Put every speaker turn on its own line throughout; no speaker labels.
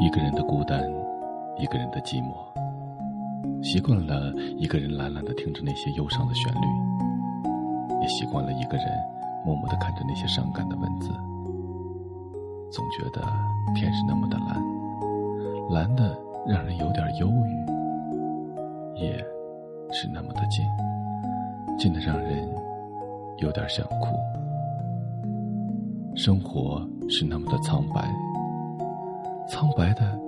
一个人的孤单，一个人的寂寞，习惯了一个人懒懒的听着那些忧伤的旋律，也习惯了一个人默默的看着那些伤感的文字。总觉得天是那么的蓝，蓝的让人有点忧郁；夜是那么的静，静的让人有点想哭。生活是那么的苍白，苍白的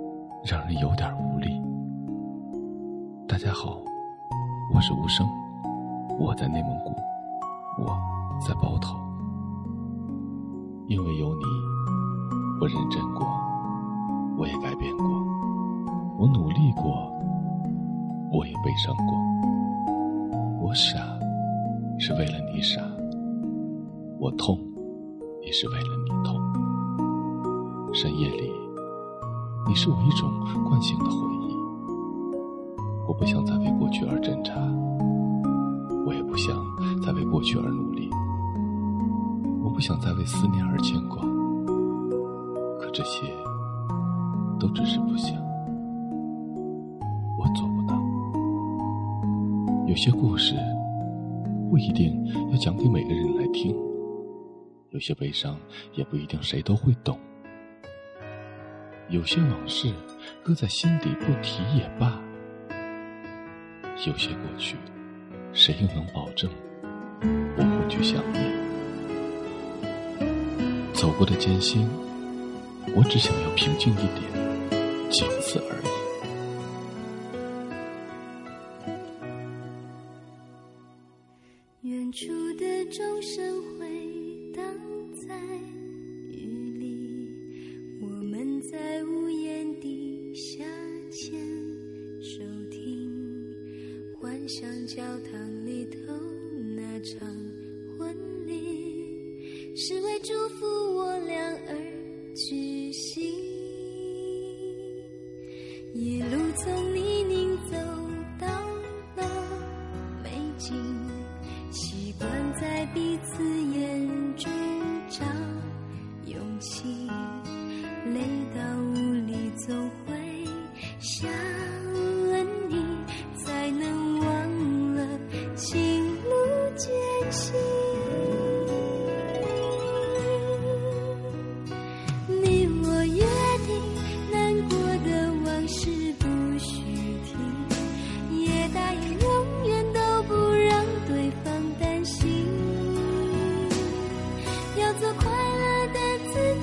让人有点无力。大家好，我是无声，我在内蒙古，我在包头，因为有你。我认真过，我也改变过，我努力过，我也悲伤过。我傻，是为了你傻；我痛，也是为了你痛。深夜里，你是我一种惯性的回忆。我不想再为过去而挣扎，我也不想再为过去而努力。我不想再为思念而牵挂。可这些都只是不想，我做不到。有些故事不一定要讲给每个人来听，有些悲伤也不一定谁都会懂。有些往事搁在心底不提也罢，有些过去谁又能保证不会去想念？走过的艰辛。我只想要平静一点，仅此而已。
美景，习惯在彼此眼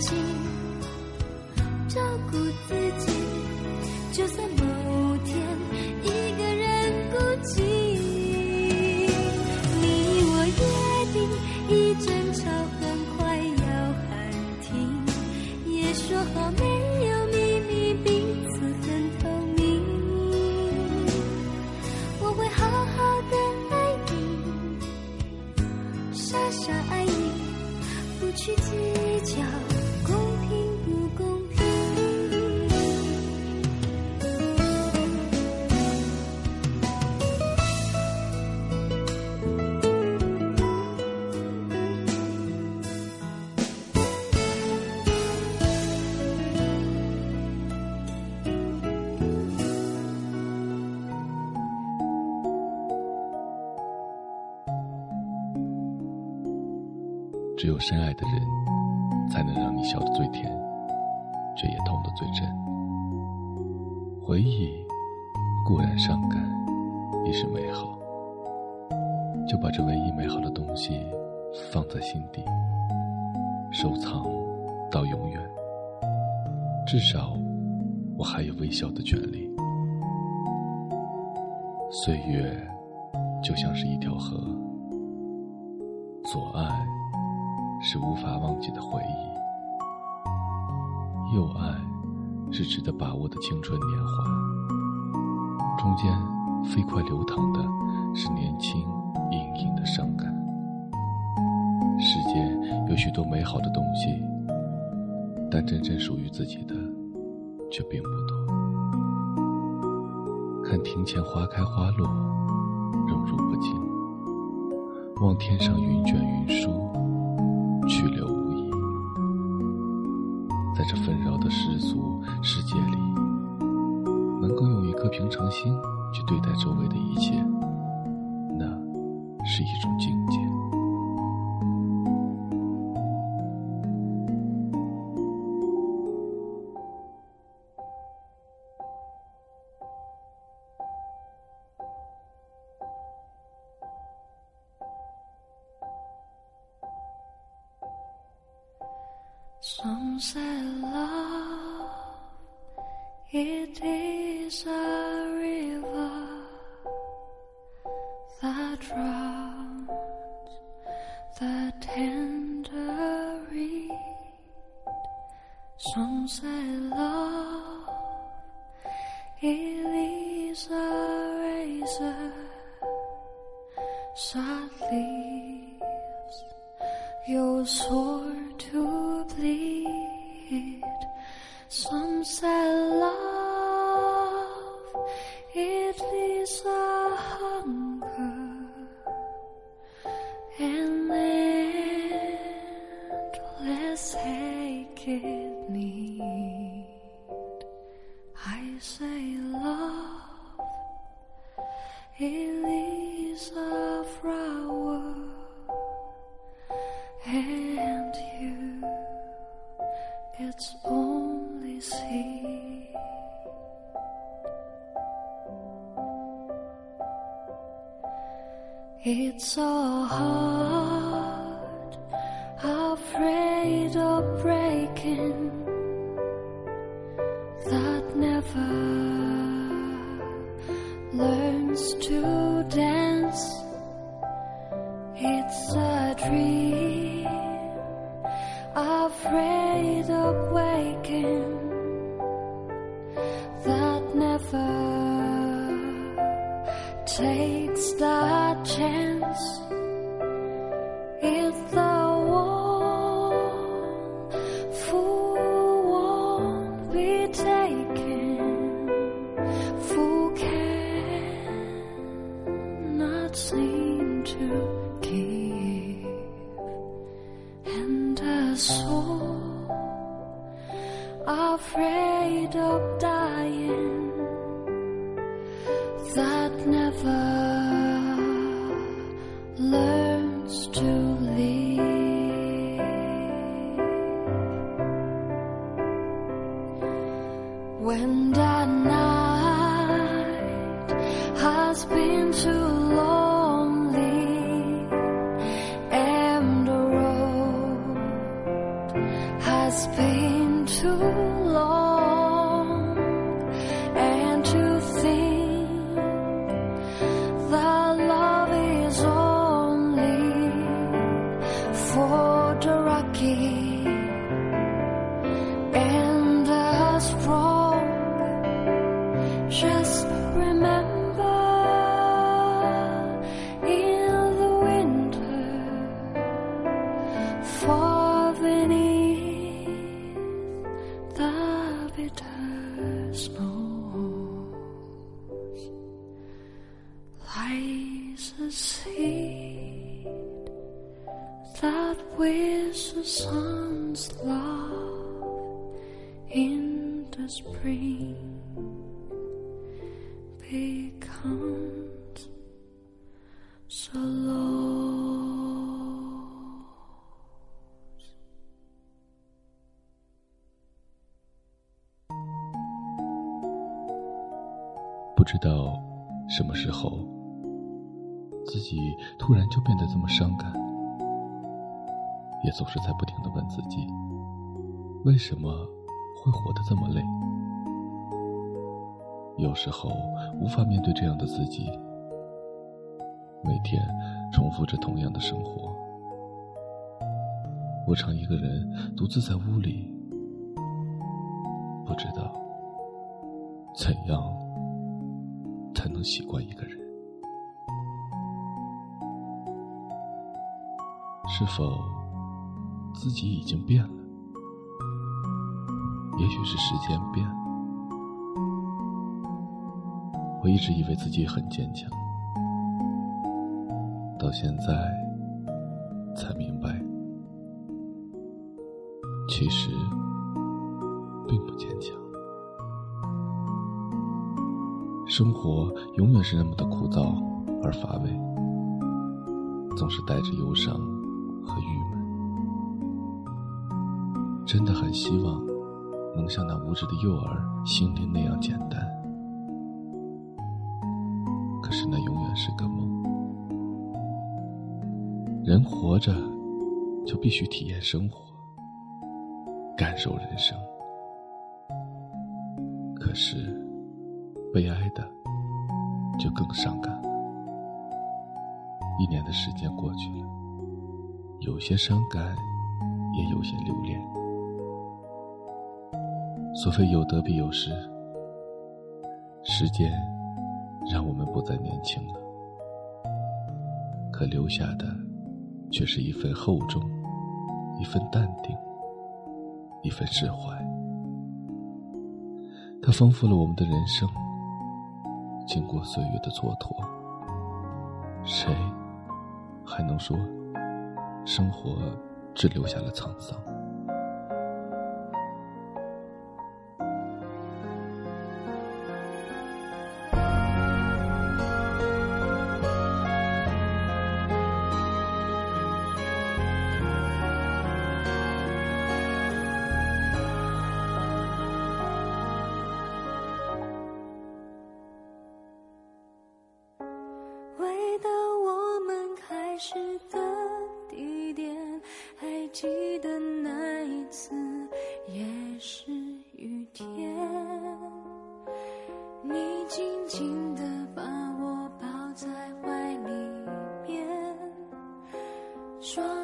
去
只有深爱的人，才能让你笑得最甜，却也痛得最真。回忆固然伤感，亦是美好。就把这唯一美好的东西放在心底，收藏到永远。至少，我还有微笑的权利。岁月就像是一条河，左岸。是无法忘记的回忆，右岸是值得把握的青春年华，中间飞快流淌的是年轻隐隐的伤感。世间有许多美好的东西，但真正属于自己的却并不多。看庭前花开花落，荣辱不惊；望天上云卷云舒。去留无意，在这纷扰的世俗世界里，能够用一颗平常心去对待周围的一切，那是一种境界。
Some say love, it is a river that drowns the tender reed. Some say love, it is a razor that leaves your sword bleed. Some say love, It's so hard, afraid of breaking, that never learns to dance. It's a dream, chance. When Just remember
不知道什么时候，自己突然就变得这么伤感，也总是在不停的问自己，为什么会活得这么累？有时候无法面对这样的自己，每天重复着同样的生活，我常一个人独自在屋里，不知道怎样才能习惯一个人。是否自己已经变了？也许是时间变了。我一直以为自己很坚强，到现在才明白，其实并不坚强。生活永远是那么的枯燥而乏味，总是带着忧伤和郁闷。真的很希望能像那无知的幼儿心灵那样简单，可是那永远是个梦。人活着就必须体验生活，感受人生。可是悲哀的就更伤感了。一年的时间过去了，有些伤感，也有些留恋。所谓有得必有失，时间让我们不再年轻了，可留下的却是一份厚重，一份淡定，一份释怀。它丰富了我们的人生。经过岁月的蹉跎，谁还能说生活只留下了沧桑？
说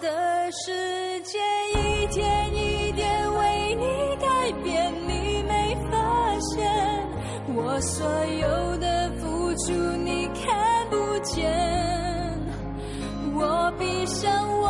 的世界一天一点为你改变，你没发现我所有的付出你看不见。我闭上我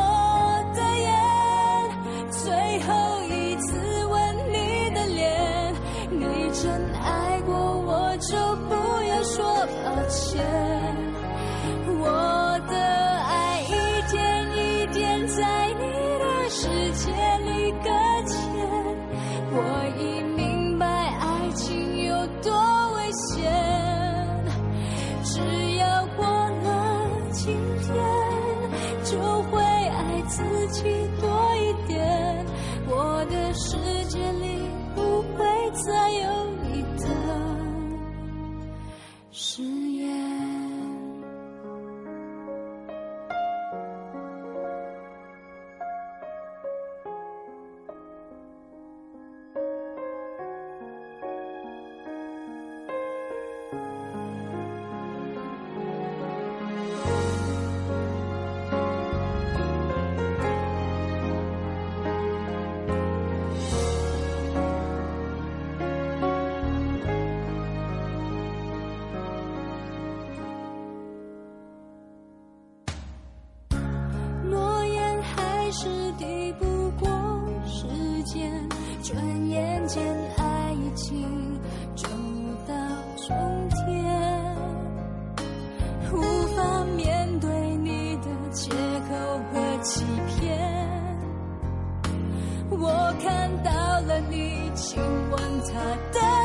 我看到了你亲吻她的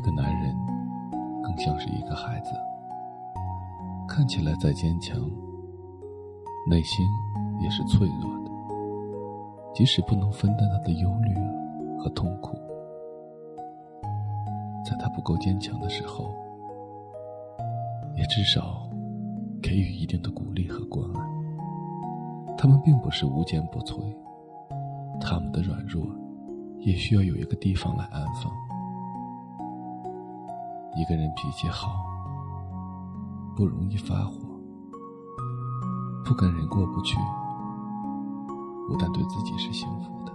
一个男人，更像是一个孩子，看起来再坚强，内心也是脆弱的。即使不能分担他的忧虑和痛苦，在他不够坚强的时候，也至少给予一定的鼓励和关爱。他们并不是无坚不摧，他们的软弱也需要有一个地方来安放。一个人脾气好，不容易发火，不跟人过不去，不但对自己是幸福的，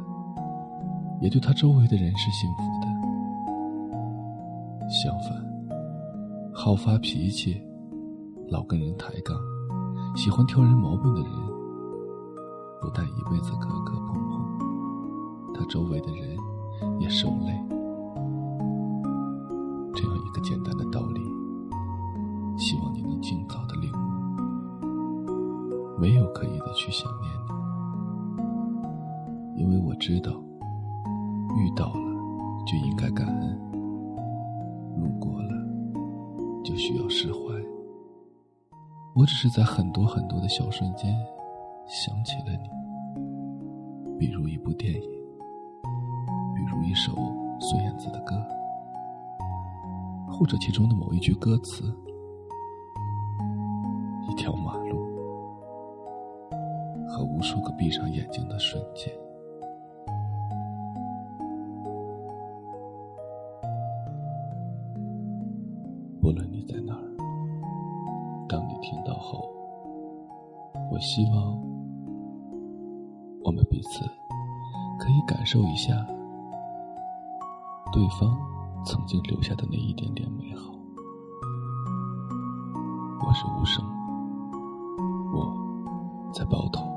也对他周围的人是幸福的。相反，好发脾气，老跟人抬杠，喜欢挑人毛病的人，不但一辈子磕磕碰碰，他周围的人也受累。这样一个简单的道理，希望你能尽早的领悟。没有刻意的去想念你，因为我知道，遇到了就应该感恩，路过了就需要释怀。我只是在很多很多的小瞬间想起了你，比如一部电影，比如一首孙燕姿的歌。或者其中的某一句歌词，一条马路，和无数个闭上眼睛的瞬间。不论你在哪儿，当你听到后，我希望我们彼此可以感受一下对方。曾经留下的那一点点美好。我是无声，我在包头。